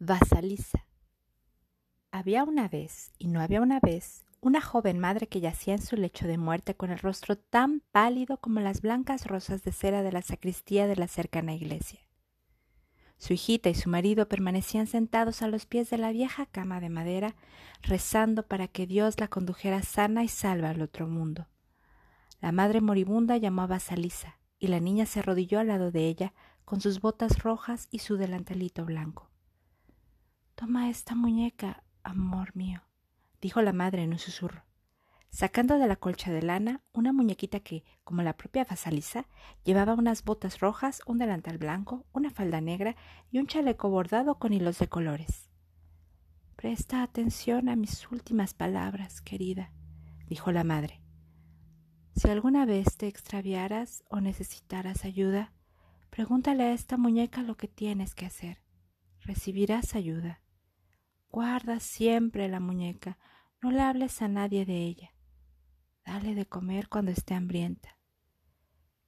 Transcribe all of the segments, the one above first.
Vasalisa. Había una vez, y no había una vez, una joven madre que yacía en su lecho de muerte con el rostro tan pálido como las blancas rosas de cera de la sacristía de la cercana iglesia. Su hijita y su marido permanecían sentados a los pies de la vieja cama de madera, rezando para que Dios la condujera sana y salva al otro mundo. La madre moribunda llamó a y la niña se arrodilló al lado de ella, con sus botas rojas y su delantalito blanco. Toma esta muñeca, amor mío, dijo la madre en un susurro, sacando de la colcha de lana una muñequita que, como la propia Vasalisa, llevaba unas botas rojas, un delantal blanco, una falda negra y un chaleco bordado con hilos de colores. Presta atención a mis últimas palabras, querida, dijo la madre. Si alguna vez te extraviaras o necesitaras ayuda, pregúntale a esta muñeca lo que tienes que hacer. Recibirás ayuda. Guarda siempre la muñeca, no le hables a nadie de ella. Dale de comer cuando esté hambrienta.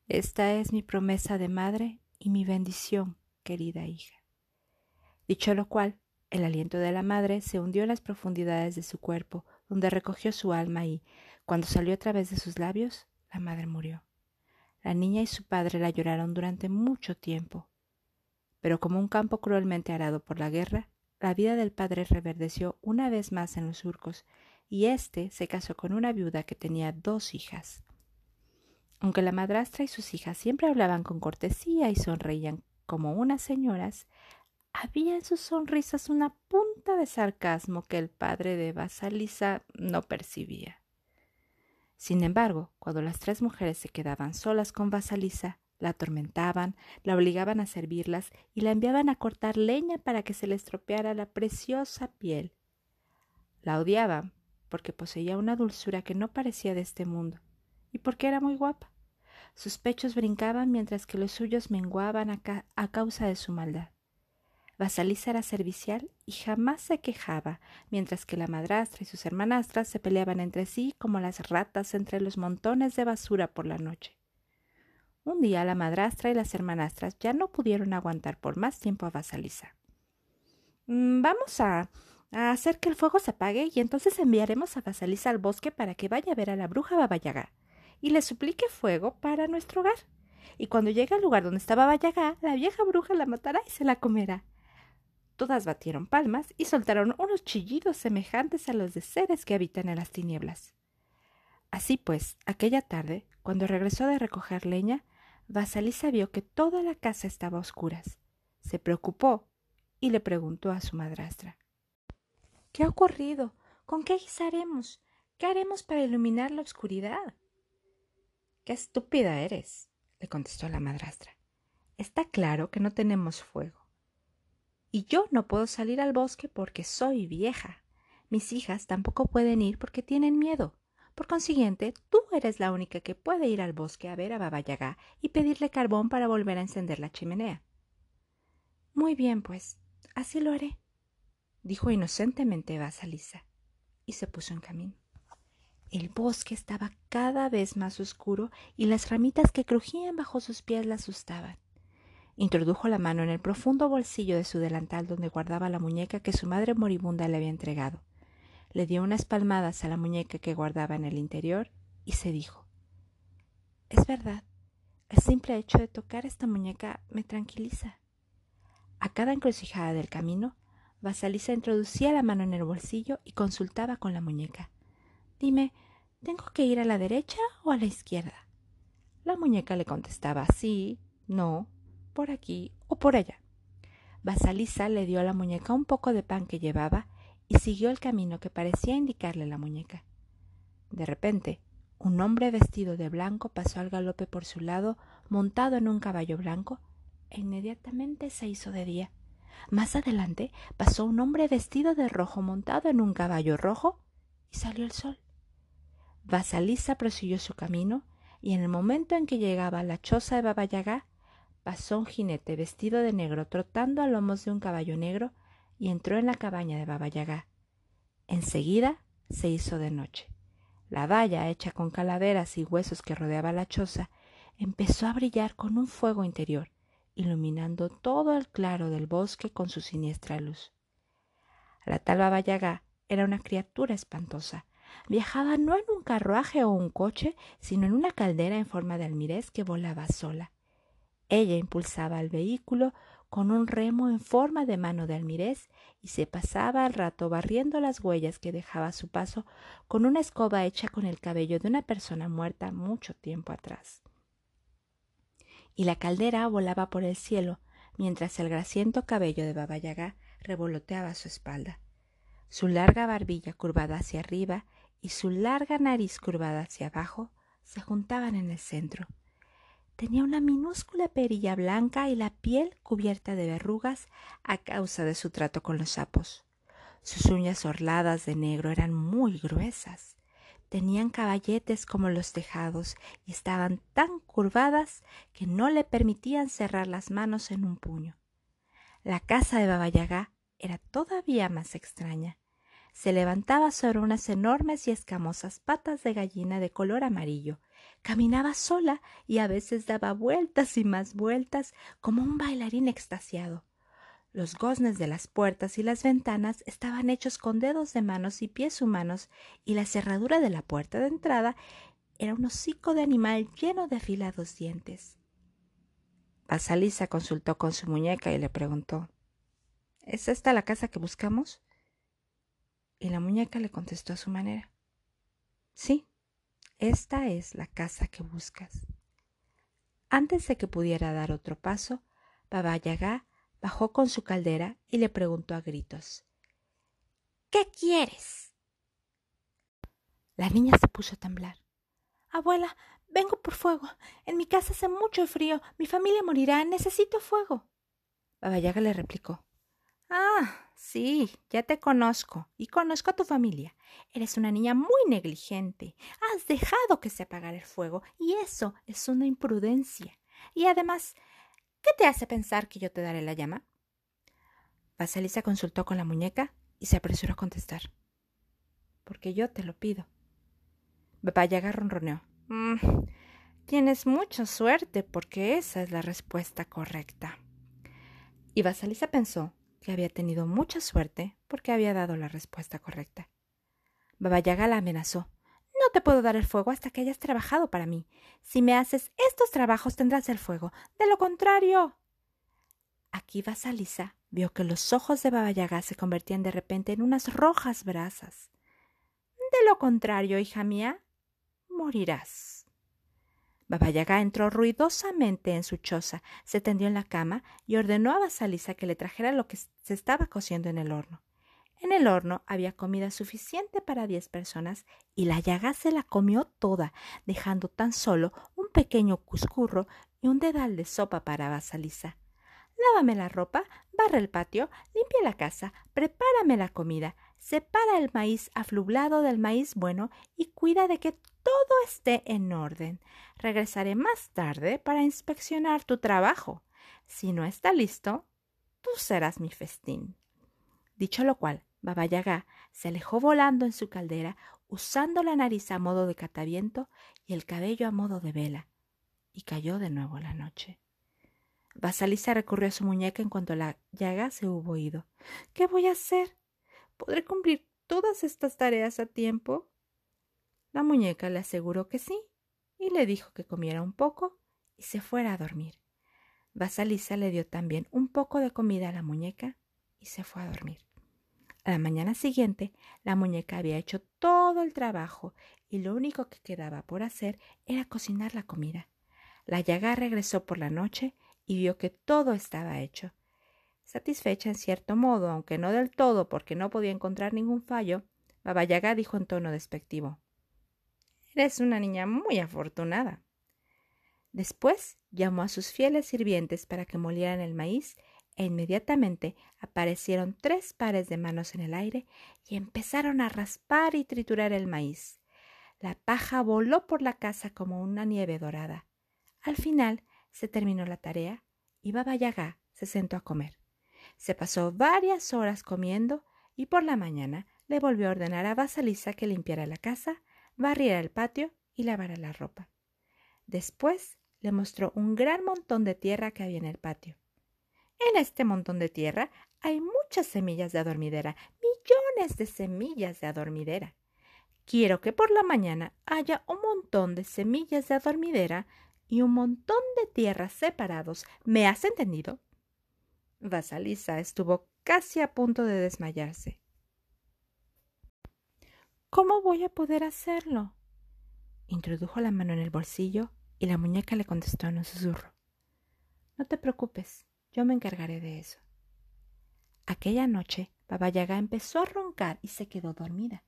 Esta es mi promesa de madre y mi bendición, querida hija. Dicho lo cual, el aliento de la madre se hundió en las profundidades de su cuerpo, donde recogió su alma y, cuando salió a través de sus labios, la madre murió. La niña y su padre la lloraron durante mucho tiempo. Pero como un campo cruelmente arado por la guerra, la vida del padre reverdeció una vez más en los surcos, y éste se casó con una viuda que tenía dos hijas. Aunque la madrastra y sus hijas siempre hablaban con cortesía y sonreían como unas señoras, había en sus sonrisas una punta de sarcasmo que el padre de Basalisa no percibía. Sin embargo, cuando las tres mujeres se quedaban solas con Basalisa, la atormentaban, la obligaban a servirlas y la enviaban a cortar leña para que se le estropeara la preciosa piel. La odiaban porque poseía una dulzura que no parecía de este mundo y porque era muy guapa. Sus pechos brincaban mientras que los suyos menguaban a, causa de su maldad. Basalisa era servicial y jamás se quejaba, mientras que la madrastra y sus hermanastras se peleaban entre sí como las ratas entre los montones de basura por la noche. Un día la madrastra y las hermanastras ya no pudieron aguantar por más tiempo a Vasalisa. Mm, vamos a, hacer que el fuego se apague y entonces enviaremos a Vasalisa al bosque para que vaya a ver a la bruja Babayagá y le suplique fuego para nuestro hogar. Y cuando llegue al lugar donde estaba Babayagá, la vieja bruja la matará y se la comerá. Todas batieron palmas y soltaron unos chillidos semejantes a los de seres que habitan en las tinieblas. Así pues, aquella tarde, cuando regresó de recoger leña, Vasalisa vio que toda la casa estaba a oscuras. Se preocupó y le preguntó a su madrastra ¿Qué ha ocurrido? ¿Con qué guisaremos? ¿Qué haremos para iluminar la oscuridad? Qué estúpida eres, le contestó la madrastra. Está claro que no tenemos fuego. Y yo no puedo salir al bosque porque soy vieja. Mis hijas tampoco pueden ir porque tienen miedo. Por consiguiente, tú eres la única que puede ir al bosque a ver a Baba y pedirle carbón para volver a encender la chimenea. Muy bien, pues, así lo haré, dijo inocentemente Vasalisa, y se puso en camino. El bosque estaba cada vez más oscuro y las ramitas que crujían bajo sus pies la asustaban. Introdujo la mano en el profundo bolsillo de su delantal donde guardaba la muñeca que su madre moribunda le había entregado le dio unas palmadas a la muñeca que guardaba en el interior y se dijo Es verdad, el simple hecho de tocar esta muñeca me tranquiliza. A cada encrucijada del camino, Vasalisa introducía la mano en el bolsillo y consultaba con la muñeca. Dime, ¿tengo que ir a la derecha o a la izquierda? La muñeca le contestaba sí, no, por aquí o por allá. Vasalisa le dio a la muñeca un poco de pan que llevaba y siguió el camino que parecía indicarle la muñeca. De repente, un hombre vestido de blanco pasó al galope por su lado, montado en un caballo blanco, e inmediatamente se hizo de día. Más adelante pasó un hombre vestido de rojo montado en un caballo rojo, y salió el sol. Vasalisa prosiguió su camino, y en el momento en que llegaba a la choza de Babayagá, pasó un jinete vestido de negro trotando a lomos de un caballo negro y entró en la cabaña de Baba Yaga. Enseguida se hizo de noche. La valla, hecha con calaveras y huesos que rodeaba la choza, empezó a brillar con un fuego interior, iluminando todo el claro del bosque con su siniestra luz. La tal Baba era una criatura espantosa. Viajaba no en un carruaje o un coche, sino en una caldera en forma de almirez que volaba sola. Ella impulsaba el vehículo con un remo en forma de mano de almirez y se pasaba al rato barriendo las huellas que dejaba a su paso con una escoba hecha con el cabello de una persona muerta mucho tiempo atrás. Y la caldera volaba por el cielo, mientras el grasiento cabello de Baba revoloteaba su espalda. Su larga barbilla curvada hacia arriba y su larga nariz curvada hacia abajo se juntaban en el centro. Tenía una minúscula perilla blanca y la piel cubierta de verrugas a causa de su trato con los sapos. Sus uñas orladas de negro eran muy gruesas. Tenían caballetes como los tejados y estaban tan curvadas que no le permitían cerrar las manos en un puño. La casa de Baba Yaga era todavía más extraña se levantaba sobre unas enormes y escamosas patas de gallina de color amarillo. Caminaba sola y a veces daba vueltas y más vueltas como un bailarín extasiado. Los goznes de las puertas y las ventanas estaban hechos con dedos de manos y pies humanos, y la cerradura de la puerta de entrada era un hocico de animal lleno de afilados dientes. Basalisa consultó con su muñeca y le preguntó ¿Es esta la casa que buscamos? Y la muñeca le contestó a su manera. Sí, esta es la casa que buscas. Antes de que pudiera dar otro paso, Baba Yaga bajó con su caldera y le preguntó a gritos ¿Qué quieres? La niña se puso a temblar. Abuela, vengo por fuego. En mi casa hace mucho frío. Mi familia morirá. Necesito fuego. Baba Yaga le replicó Ah, sí, ya te conozco y conozco a tu familia. Eres una niña muy negligente. Has dejado que se apagara el fuego y eso es una imprudencia. Y además, ¿qué te hace pensar que yo te daré la llama? Basilisa consultó con la muñeca y se apresuró a contestar. Porque yo te lo pido. Yaga ronroneó. Mm, tienes mucha suerte porque esa es la respuesta correcta. Y Basilisa pensó que había tenido mucha suerte porque había dado la respuesta correcta. Baba Yaga la amenazó. No te puedo dar el fuego hasta que hayas trabajado para mí. Si me haces estos trabajos tendrás el fuego. De lo contrario. Aquí Vasalisa vio que los ojos de Baba Yaga se convertían de repente en unas rojas brasas. De lo contrario, hija mía, morirás. Baba Yaga entró ruidosamente en su choza, se tendió en la cama y ordenó a Basalisa que le trajera lo que se estaba cociendo en el horno. En el horno había comida suficiente para diez personas y la llaga se la comió toda, dejando tan solo un pequeño cuscurro y un dedal de sopa para Basalisa. Lávame la ropa, barre el patio, limpia la casa, prepárame la comida, separa el maíz aflublado del maíz bueno y cuida de que todo esté en orden. Regresaré más tarde para inspeccionar tu trabajo. Si no está listo, tú serás mi festín. Dicho lo cual, Baba Yaga se alejó volando en su caldera, usando la nariz a modo de cataviento y el cabello a modo de vela, y cayó de nuevo la noche. Basalisa recurrió a su muñeca en cuanto la llaga se hubo ido. ¿Qué voy a hacer? ¿Podré cumplir todas estas tareas a tiempo? La muñeca le aseguró que sí y le dijo que comiera un poco y se fuera a dormir. Basalisa le dio también un poco de comida a la muñeca y se fue a dormir. A la mañana siguiente, la muñeca había hecho todo el trabajo y lo único que quedaba por hacer era cocinar la comida. La llaga regresó por la noche y vio que todo estaba hecho. Satisfecha en cierto modo, aunque no del todo porque no podía encontrar ningún fallo, Baba Yaga dijo en tono despectivo Eres una niña muy afortunada. Después llamó a sus fieles sirvientes para que molieran el maíz e inmediatamente aparecieron tres pares de manos en el aire y empezaron a raspar y triturar el maíz. La paja voló por la casa como una nieve dorada. Al final se terminó la tarea y Baba Yaga se sentó a comer. Se pasó varias horas comiendo y por la mañana le volvió a ordenar a Basalisa que limpiara la casa barriera el patio y lavara la ropa. Después le mostró un gran montón de tierra que había en el patio. En este montón de tierra hay muchas semillas de adormidera, montones de semillas de adormidera. Quiero que por la mañana haya un montón de semillas de adormidera y un montón de tierras separados. ¿Me has entendido? Vasalisa estuvo casi a punto de desmayarse. ¿Cómo voy a poder hacerlo? Introdujo la mano en el bolsillo y la muñeca le contestó en un susurro. No te preocupes, yo me encargaré de eso. Aquella noche, Baba Yaga empezó a roncar y se quedó dormida.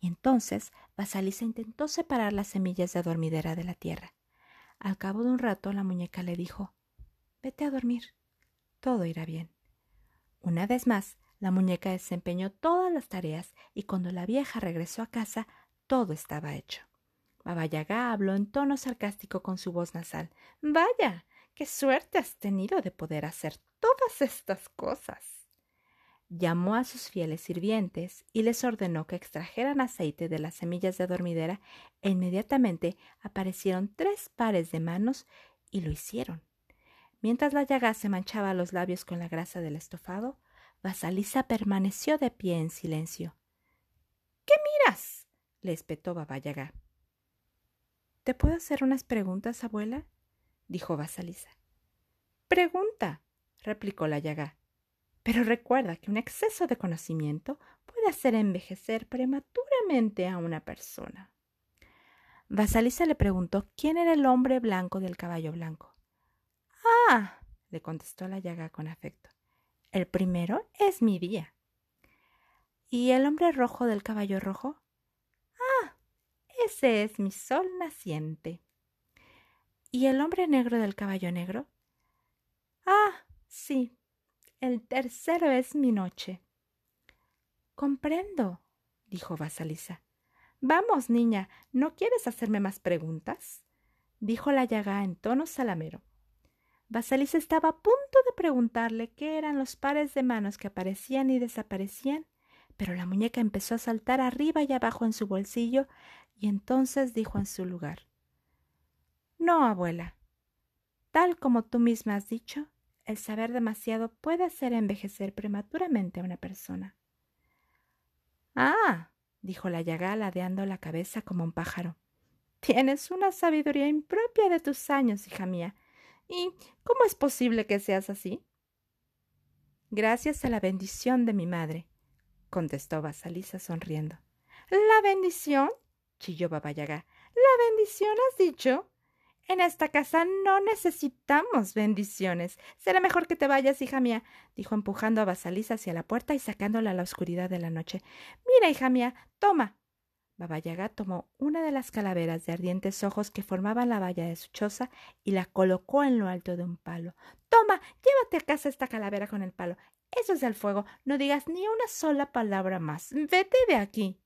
Y entonces Vasalisa intentó separar las semillas de adormidera de la tierra. Al cabo de un rato la muñeca le dijo Vete a dormir. Todo irá bien. Una vez más, la muñeca desempeñó todas las tareas y cuando la vieja regresó a casa, todo estaba hecho. Baba Yaga habló en tono sarcástico con su voz nasal. Vaya, qué suerte has tenido de poder hacer todas estas cosas llamó a sus fieles sirvientes y les ordenó que extrajeran aceite de las semillas de dormidera e inmediatamente aparecieron tres pares de manos y lo hicieron. Mientras la llaga se manchaba los labios con la grasa del estofado, Basalisa permaneció de pie en silencio. ¿Qué miras? le espetó Baba Yaga. ¿Te puedo hacer unas preguntas, abuela? dijo Basalisa. Pregunta, replicó la llaga. Pero recuerda que un exceso de conocimiento puede hacer envejecer prematuramente a una persona. Vasalisa le preguntó quién era el hombre blanco del caballo blanco. Ah, le contestó la llaga con afecto. El primero es mi día. ¿Y el hombre rojo del caballo rojo? Ah, ese es mi sol naciente. ¿Y el hombre negro del caballo negro? Ah, sí, el tercero es mi noche. Comprendo, dijo Vasalisa. Vamos, niña, ¿no quieres hacerme más preguntas? dijo la llaga en tono salamero. Vasalisa estaba a punto de preguntarle qué eran los pares de manos que aparecían y desaparecían, pero la muñeca empezó a saltar arriba y abajo en su bolsillo y entonces dijo en su lugar No, abuela. Tal como tú misma has dicho, el saber demasiado puede hacer envejecer prematuramente a una persona. Ah, dijo la llaga ladeando la cabeza como un pájaro. Tienes una sabiduría impropia de tus años, hija mía. ¿Y cómo es posible que seas así? Gracias a la bendición de mi madre, contestó Basalisa sonriendo. ¿La bendición? chilló Baba Yaga. ¿La bendición has dicho? En esta casa no necesitamos bendiciones. Será mejor que te vayas, hija mía, dijo empujando a Basalisa hacia la puerta y sacándola a la oscuridad de la noche. Mira, hija mía, toma. Baba Yaga tomó una de las calaveras de ardientes ojos que formaban la valla de su choza y la colocó en lo alto de un palo. Toma, llévate a casa esta calavera con el palo. Eso es el fuego. No digas ni una sola palabra más. Vete de aquí.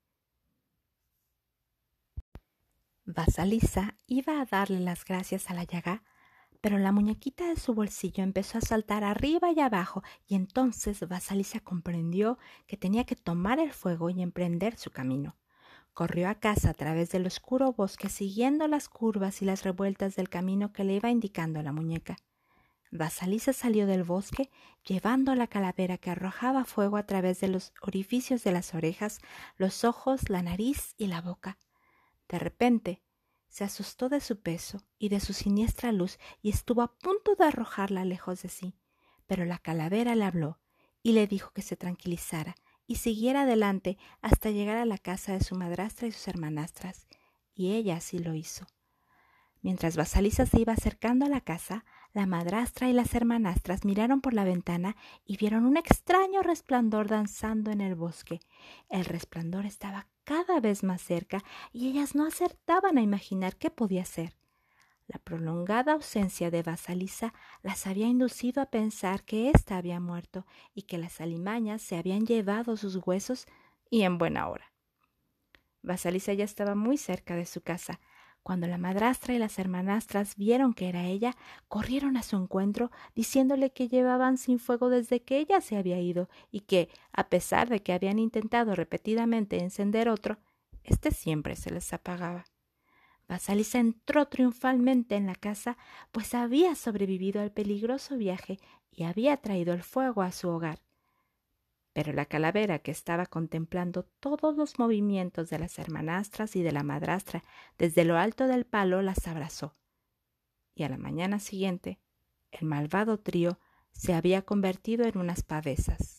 Vasalisa iba a darle las gracias a la llaga, pero la muñequita de su bolsillo empezó a saltar arriba y abajo, y entonces Vasalisa comprendió que tenía que tomar el fuego y emprender su camino. Corrió a casa a través del oscuro bosque siguiendo las curvas y las revueltas del camino que le iba indicando la muñeca. Vasalisa salió del bosque llevando la calavera que arrojaba fuego a través de los orificios de las orejas, los ojos, la nariz y la boca. De repente, se asustó de su peso y de su siniestra luz y estuvo a punto de arrojarla lejos de sí. Pero la calavera le habló y le dijo que se tranquilizara y siguiera adelante hasta llegar a la casa de su madrastra y sus hermanastras, y ella así lo hizo. Mientras Basalisa se iba acercando a la casa, la madrastra y las hermanastras miraron por la ventana y vieron un extraño resplandor danzando en el bosque. El resplandor estaba cada vez más cerca y ellas no acertaban a imaginar qué podía ser. La prolongada ausencia de Basalisa las había inducido a pensar que ésta había muerto y que las alimañas se habían llevado sus huesos y en buena hora. Basalisa ya estaba muy cerca de su casa, cuando la madrastra y las hermanastras vieron que era ella, corrieron a su encuentro, diciéndole que llevaban sin fuego desde que ella se había ido y que, a pesar de que habían intentado repetidamente encender otro, éste siempre se les apagaba. Basalisa entró triunfalmente en la casa, pues había sobrevivido al peligroso viaje y había traído el fuego a su hogar. Pero la calavera, que estaba contemplando todos los movimientos de las hermanastras y de la madrastra desde lo alto del palo, las abrazó. Y a la mañana siguiente, el malvado trío se había convertido en unas pavesas.